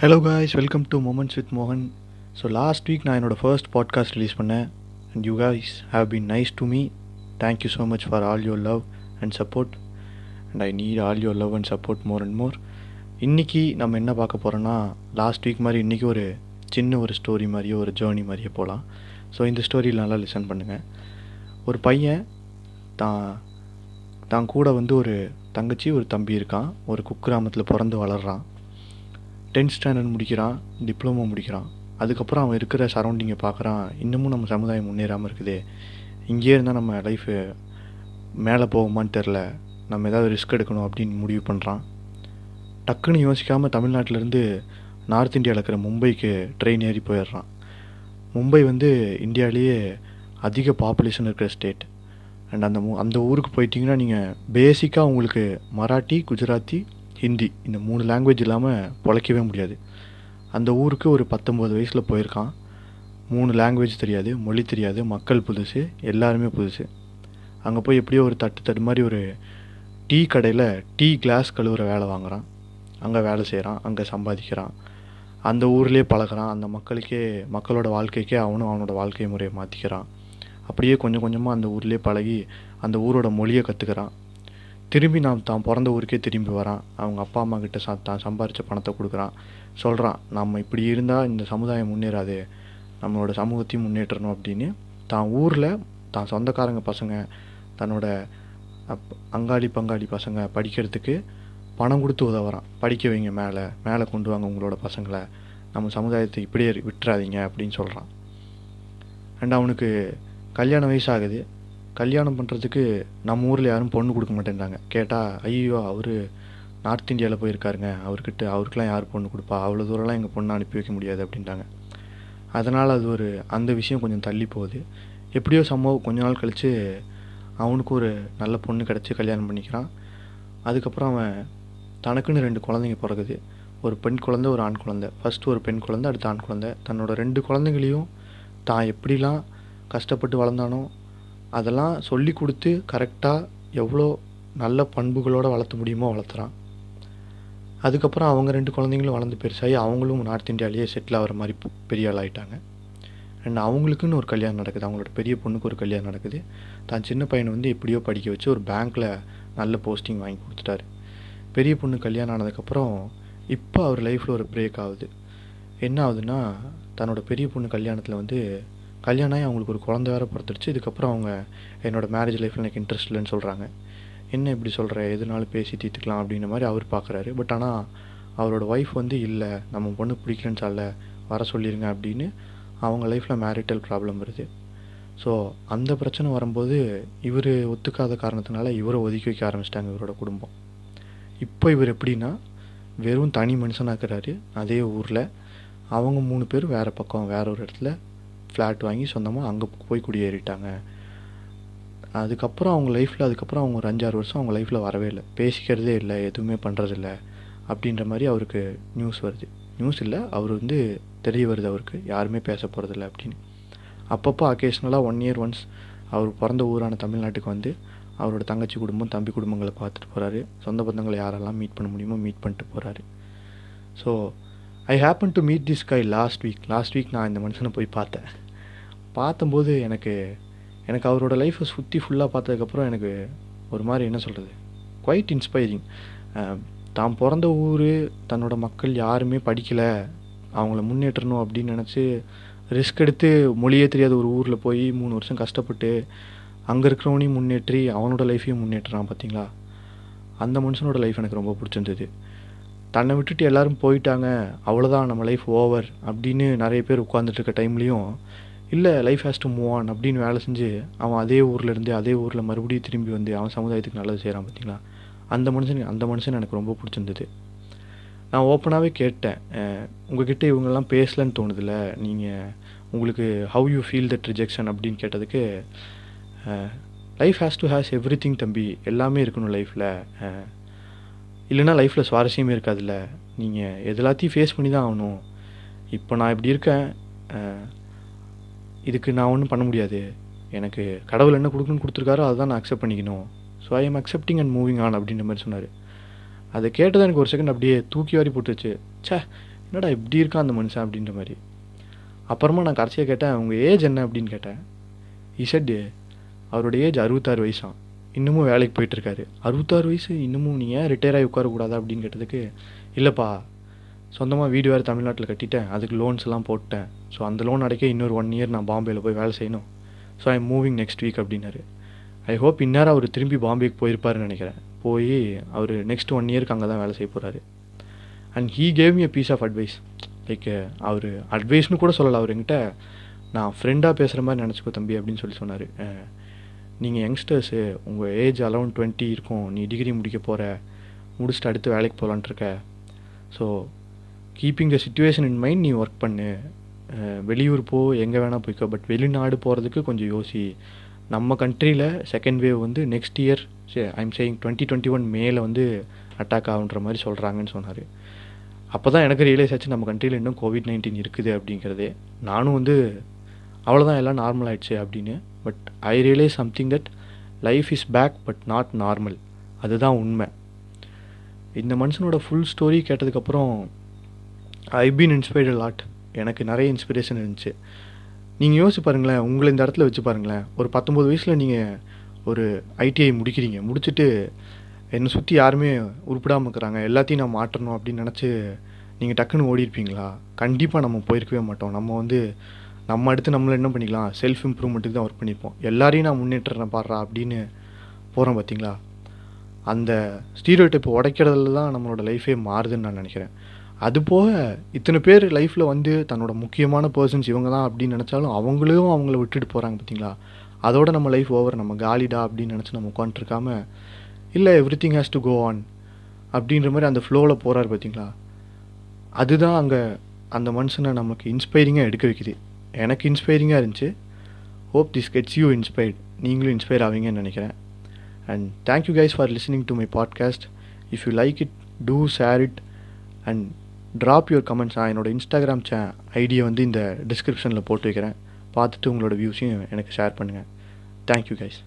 Hello guys welcome to moments with மோகன் so last week நான் என்னோடய ஃபர்ஸ்ட் பாட்காஸ்ட் ரிலீஸ் பண்ணேன். And you guys have been nice to me thank you so much for all your love and support and I need all your love and support more and more இன்றைக்கி நம்ம என்ன பார்க்க போகிறோன்னா last week மாதிரி இன்றைக்கி ஒரு சின்ன ஒரு ஸ்டோரி மாதிரியோ ஒரு ஜேர்னி மாதிரியே போகலாம் ஸோ இந்த ஸ்டோரியில் நல்லா லிசன் பண்ணுங்கள் ஒரு பையன் தான் தான் கூட வந்து ஒரு தங்கச்சி ஒரு தம்பி இருக்கான். ஒரு குக்கிராமத்தில் பிறந்து வளர்கிறான் டென்த் ஸ்டாண்டர்ட் முடிக்கிறான் டிப்ளமோ முடிக்கிறான். அதுக்கப்புறம் அவன் இருக்கிற சரௌண்டிங்கை பார்க்குறான். இன்னமும் நம்ம சமுதாயம் முன்னேறாமல் இருக்குது. இங்கேயே இருந்தால் நம்ம லைஃபு மேலே போகுமான்னு தெரில நம்ம ஏதாவது ரிஸ்க் எடுக்கணும் அப்படின்னு முடிவு பண்ணுறான் டக்குன்னு யோசிக்காமல் தமிழ்நாட்டிலேருந்து நார்த் இந்தியாவில் இருக்கிற மும்பைக்கு ட்ரெயின் ஏறி போயிடுறான். மும்பை வந்து இந்தியாவிலேயே அதிக பாப்புலேஷன் இருக்கிற ஸ்டேட் அண்ட் அந்த அந்த ஊருக்கு போயிட்டிங்கன்னா நீங்கள் பேசிக்காக உங்களுக்கு மராட்டி குஜராத்தி ஹிந்தி. இந்த மூணு லாங்குவேஜ் இல்லாமல் பிழைக்கவே முடியாது. அந்த ஊருக்கு ஒரு பத்தொம்போது வயசில் போயிருக்கான். மூணு லாங்குவேஜ் தெரியாது மொழி தெரியாது மக்கள் புதுசு எல்லாருமே புதுசு. அங்கே போய் எப்படியோ ஒரு தட்டு தட்டு மாதிரி ஒரு டீ கடையில் டீ கிளாஸ் கழுவுற வேலை வாங்குகிறான் அங்கே வேலை செய்கிறான் அங்கே சம்பாதிக்கிறான். அந்த ஊர்லேயே பழகுறான். அந்த மக்களுக்கே மக்களோட வாழ்க்கைக்கே அவனும் அவனோட வாழ்க்கை முறையை மாற்றிக்கிறான் அப்படியே கொஞ்சம் கொஞ்சமாக அந்த ஊர்லேயே பழகி அந்த ஊரோட மொழியை கற்றுக்கிறான் திரும்பி நான் தான் பிறந்த ஊருக்கே திரும்பி வரான். அவங்க அப்பா அம்மா கிட்ட சா தான் சம்பாரித்த பணத்தை கொடுக்குறான். சொல்கிறான் நம்ம இப்படி இருந்தால் இந்த சமுதாயம் முன்னேறாது. நம்மளோட சமூகத்தையும் முன்னேற்றணும் அப்படின்னு. தான் ஊரில் தான் சொந்தக்காரங்க பசங்க தன்னோட அப் அங்காளி பங்காளி பசங்க படிக்கிறதுக்கு பணம் கொடுத்து உதவுறான். படிக்க வைங்க மேலே மேலே கொண்டு வாங்க உங்களோட பசங்களை. நம்ம சமுதாயத்தை இப்படியே விட்டுறாதீங்க அப்படின்னு சொல்கிறான் அண்ட் அவனுக்கு கல்யாண வயசாகுது கல்யாணம் பண்ணுறதுக்கு நம்ம ஊரில் யாரும் பொண்ணு கொடுக்க மாட்டேன்றாங்க. கேட்டால் ஐயோ அவர் நார்த் இந்தியாவில் போயிருக்காருங்க. அவர்கிட்ட அவருக்கெலாம் யார் பொண்ணு கொடுப்பா? அவ்வளோ தூரம்லாம் எங்கள் பொண்ணை அனுப்பி வைக்க முடியாது அப்படின்ட்டாங்க அதனால் அது ஒரு அந்த விஷயம் கொஞ்சம் தள்ளி போகுது. எப்படியோ சம்பவம் கொஞ்ச நாள் கழித்து அவனுக்கு ஒரு நல்ல பொண்ணு கிடச்சி கல்யாணம் பண்ணிக்கிறான். அதுக்கப்புறம் அவன் தனக்குன்னு ரெண்டு குழந்தைங்க பிறகுது. ஒரு பெண் குழந்தை ஒரு ஆண் குழந்தை. ஃபஸ்ட்டு ஒரு பெண் குழந்தை அடுத்து ஆண் குழந்தை. தன்னோட ரெண்டு குழந்தைங்களையும் தான் எப்படிலாம் கஷ்டப்பட்டு வளர்ந்தானோ அதெல்லாம் சொல்லி கொடுத்து கரெக்டாக எவ்வளோ நல்ல பண்புகளோடு வளர்த்த முடியுமோ வளர்த்துறான். அதுக்கப்புறம் அவங்க ரெண்டு குழந்தைங்களும் வளர்ந்து பெருசாகி அவங்களும் நார்த் இந்தியாவிலேயே செட்டில் ஆகிற மாதிரி பெரிய ஆள் ஆகிட்டாங்க அண்ட் அவங்களுக்குன்னு ஒரு கல்யாணம் நடக்குது. அவங்களோட பெரிய பொண்ணுக்கு ஒரு கல்யாணம் நடக்குது. தான் சின்ன பையனை வந்து எப்படியோ படிக்க வச்சு ஒரு பேங்க்கில் நல்ல போஸ்டிங் வாங்கி கொடுத்துட்டாரு. பெரிய பொண்ணு கல்யாணம் ஆனதுக்கப்புறம் இப்போ அவர் லைஃப்பில் ஒரு பிரேக் ஆகுது. என்ன ஆகுதுன்னா தன்னோட பெரிய பொண்ணு கல்யாணத்தில் வந்து கல்யாணம் ஆகி அவங்களுக்கு ஒரு குழந்தை வேறு பிறத்துடுச்சு இதுக்கப்புறம் அவங்க என்னோடய மேரேஜ் லைஃப்பில் எனக்கு இன்ட்ரெஸ்ட் இல்லைன்னு சொல்கிறாங்க என்ன இப்படி சொல்கிற எதுனாலும் பேசி தீர்த்துக்கலாம் அப்படின்ற மாதிரி அவர் பார்க்குறாரு பட் ஆனால் அவரோட ஒய்ஃப் வந்து இல்லை நம்ம பொண்ணு பிடிக்கலன்னு சொல்ல வர சொல்லிடுங்க அப்படின்னு அவங்க லைஃப்பில் மேரிட்டல் ப்ராப்ளம் வருது. ஸோ அந்த பிரச்சனை வரும்போது இவர் ஒத்துக்காத காரணத்தினால இவரை ஒதுக்கி வைக்க ஆரம்பிச்சிட்டாங்க இவரோட குடும்பம். இப்போ இவர் எப்படின்னா வெறும் தனி மனுஷனாக இருக்கிறாரு அதே ஊரில் அவங்க மூணு பேர் வேறு பக்கம் வேற ஒரு இடத்துல. ஃப்ளாட் வாங்கி சொந்தமாக அங்கே போய் குடியேறிட்டாங்க. அதுக்கப்புறம் அவங்க லைஃப்பில் அதுக்கப்புறம் அவங்க ஒரு அஞ்சாறு வருஷம் அவங்க லைஃப்பில் வரவே இல்லை. பேசிக்கிறதே இல்லை எதுவுமே பண்ணுறதில்ல அப்படின்ற மாதிரி அவருக்கு நியூஸ் வருது. நியூஸ் இல்லை அவர் வந்து தெரிய வருது அவருக்கு. யாருமே பேச போகிறதில்ல அப்படின்னு. அப்பப்போ அக்கேஷ்னலாக ஒன் இயர் ஒன்ஸ் அவர் பிறந்த ஊரான தமிழ்நாட்டுக்கு வந்து அவரோட தங்கச்சி குடும்பம் தம்பி குடும்பங்களை பார்த்துட்டு போகிறாரு சொந்த பந்தங்களை யாரெல்லாம் மீட் பண்ண முடியுமோ மீட் பண்ணிட்டு போகிறாரு so I happen to meet this guy last week last week நான் இந்த மனுஷனை போய் பார்த்தேன். பார்த்தம்போது எனக்கு எனக்கு அவரோட லைஃப்பை சுற்றி ஃபுல்லாக பார்த்ததுக்கப்புறம் எனக்கு ஒரு மாதிரி என்ன சொல்கிறது குவைட் இன்ஸ்பைரிங் தான் பிறந்த ஊர் தன்னோட மக்கள் யாருமே படிக்கலை அவங்கள முன்னேற்றணும் அப்படின்னு நினச்சி ரிஸ்க் எடுத்து மொழியே தெரியாத ஒரு ஊரில் போய் மூணு வருஷம் கஷ்டப்பட்டு அங்கே இருக்கிறவனையும் முன்னேற்றி அவனோட லைஃப்பையும் முன்னேற்றுறான் பார்த்தீங்களா அந்த மனுஷனோட லைஃப் எனக்கு ரொம்ப பிடிச்சிருந்தது. தன்னை விட்டுட்டு எல்லோரும் போயிட்டாங்க அவ்வளோதான் நம்ம லைஃப் ஓவர் அப்படின்னு நிறைய பேர் உட்காந்துட்டு இருக்க டைம்லேயும் இல்லை life has to move on அப்படின்னு வேலை செஞ்சு அவன் அதே ஊரில் இருந்து அதே ஊரில் மறுபடியும் திரும்பி வந்து அவன் சமுதாயத்துக்கு நல்லது செய்கிறான் பார்த்தீங்களா அந்த மனுஷன் அந்த மனுஷன் எனக்கு ரொம்ப பிடிச்சிருந்தது. நான் ஓப்பனாகவே கேட்டேன். உங்ககிட்ட இவங்கெல்லாம் பேசலன்னு தோணுதில்ல நீங்கள் உங்களுக்கு how you feel that rejection அப்படின்னு கேட்டதுக்கு life has to has everything தம்பி எல்லாமே இருக்கணும் லைஃப்பில் இல்லைன்னா லைஃப்பில் சுவாரஸ்யமே இருக்காதுல்ல நீங்கள் எது எல்லாத்தையும் ஃபேஸ் பண்ணி தான் ஆகணும். இப்போ நான் இப்படி இருக்கேன். இதுக்கு நான் ஒன்றும் பண்ண முடியாது. எனக்கு கடவுள் என்ன கொடுக்குன்னு கொடுத்துருக்காரோ அதை தான் நான் அக்செப்ட் பண்ணிக்கணும். So I am accepting and moving on அப்படின்ற மாதிரி சொன்னார். அதை கேட்டது எனக்கு ஒரு செகண்ட் அப்படியே தூக்கி வாரி போட்டுச்சு ச்சே என்னடா இப்படி இருக்கான் அந்த மனுஷன் அப்படின்ற மாதிரி. அப்புறமா நான் கடைசியாக கேட்டேன் உங்கள் ஏஜ் என்ன? அப்படின்னு கேட்டேன். இசட் அவரோட ஏஜ் அறுபத்தாறு வயசான் இன்னமும் வேலைக்கு போயிட்டுருக்காரு அறுபத்தாறு வயசு? இன்னமும் நீ ஏன் ரிட்டையர் ஆகி உட்காரக்கூடாதா? அப்படின்னு கேட்டதுக்கு இல்லைப்பா சொந்தமாக வீடு வேறு தமிழ்நாட்டில் கட்டிட்டேன். அதுக்கு லோன்ஸ் எல்லாம் போட்டேன். ஸோ அந்த லோன் அடைக்க இன்னொரு ஒன் இயர் நான் பாம்பேயில் போய் வேலை செய்யணும். So I moving next week அப்படின்னாரு. ஐ ஹோப் இந்நேரம் அவர் திரும்பி பாம்பேக்கு போயிருப்பாருன்னு நினைக்கிறேன். போய் அவர் நெக்ஸ்ட் ஒன் இயருக்கு அங்கே தான் வேலை செய்ய போகிறாரு and he gave me a piece of advice like அவர் அட்வைஸ்னு கூட சொல்லலை. அவருங்கிட்ட நான் ஃப்ரெண்டாக பேசுகிற மாதிரி நினச்சிக்கோ தம்பி அப்படின்னு சொல்லி சொன்னார். நீங்கள் யங்ஸ்டர்ஸு உங்கள் ஏஜ் அரௌண்ட் டுவெண்ட்டி இருக்கும். நீ டிகிரி முடிக்க போகிற முடிச்சுட்டு அடுத்து வேலைக்கு போகலான்ட்டு இருக்க. So keeping the situation in mind நீ ஒர்க் பண்ணு. வெளியூர் போ எங்கே வேணால் போய்க்கோ. பட் வெளிநாடு போகிறதுக்கு கொஞ்சம் யோசி. நம்ம கண்ட்ரியில் செகண்ட் வேவ் வந்து next year I'm saying twenty twenty one மேல வந்து அட்டாக் ஆகுன்ற மாதிரி சொல்கிறாங்கன்னு சொன்னார். அப்போ தான் எனக்கு ரியலைஸ் ஆச்சு நம்ம கண்ட்ரியில் இன்னும் கோவிட் நைன்டீன் இருக்குது அப்படிங்கிறதே. நானும் வந்து அவ்வளோதான் எல்லாம் நார்மல் ஆயிடுச்சு அப்படின்னு. But I realise something that life is back but not normal அதுதான் உண்மை. இந்த மனுஷனோட ஃபுல் ஸ்டோரி கேட்டதுக்கப்புறம் ஐ பீன் இன்ஸ்பைர்டு லாட் எனக்கு நிறைய இன்ஸ்பிரேஷன் இருந்துச்சு. நீங்கள் யோசிச்சு பாருங்களேன் உங்களை இந்த இடத்துல வச்சு பாருங்களேன். ஒரு பத்தொம்பது வயசில் நீங்கள் ஒரு ஐடிஐ முடிக்கிறீங்க. முடிச்சுட்டு என்னை சுற்றி யாருமே உருப்பிடாமல் இருக்கிறாங்க. எல்லாத்தையும் நான் மாற்றணும் அப்படின்னு நினச்சி நீங்கள் டக்குன்னு ஓடி இருப்பீங்களா கண்டிப்பாக நம்ம போயிருக்கவே மாட்டோம். நம்ம வந்து நம்ம அடுத்து நம்மளை என்ன பண்ணிக்கலாம்? செல்ஃப் இம்ப்ரூவ்மெண்ட்டுக்கு தான் ஒர்க் பண்ணியிருப்போம். எல்லாரையும் நான் முன்னேற்றேன் பாடுறா அப்படின்னு போகிறோம் பார்த்தீங்களா அந்த ஸ்டீரியோ டைப் உடைக்கிறதுல தான் நம்மளோட லைஃபே மாறுதுன்னு நான் நினைக்கிறேன். அது போக இத்தனை பேர் லைஃப்பில் வந்து தன்னோட முக்கியமான பர்சன்ஸ் இவங்க தான் அப்படின்னு நினச்சாலும் அவங்களும் அவங்கள விட்டுட்டு போகிறாங்க பார்த்தீங்களா அதோட நம்ம லைஃப் ஓவர் நம்ம காலிடா அப்படின்னு நினச்சி நம்ம உட்காந்துருக்காம இல்லை everything has to go on அப்படின்ற மாதிரி அந்த ஃப்ளோவில் போகிறாரு பார்த்தீங்களா அதுதான் அங்கே அந்த மனுஷனை நமக்கு இன்ஸ்பைரிங்காக எடுக்க வைக்குது. எனக்கு இன்ஸ்பைரிங்காக இருந்துச்சு. Hope this gets you inspired நீங்களும் இன்ஸ்பயர் ஆவீங்கன்னு நினைக்கிறேன். And thank you guys for listening to my podcast if you like it do share it and drop your comments நான் என்னோடய இன்ஸ்டாகிராம் சே ஐடியை வந்து இந்த டிஸ்கிரிப்ஷனில் போட்டு வைக்கிறேன் பார்த்துட்டு உங்களோட வியூஸையும் எனக்கு ஷேர் பண்ணுங்கள் தேங்க்யூ கைஸ்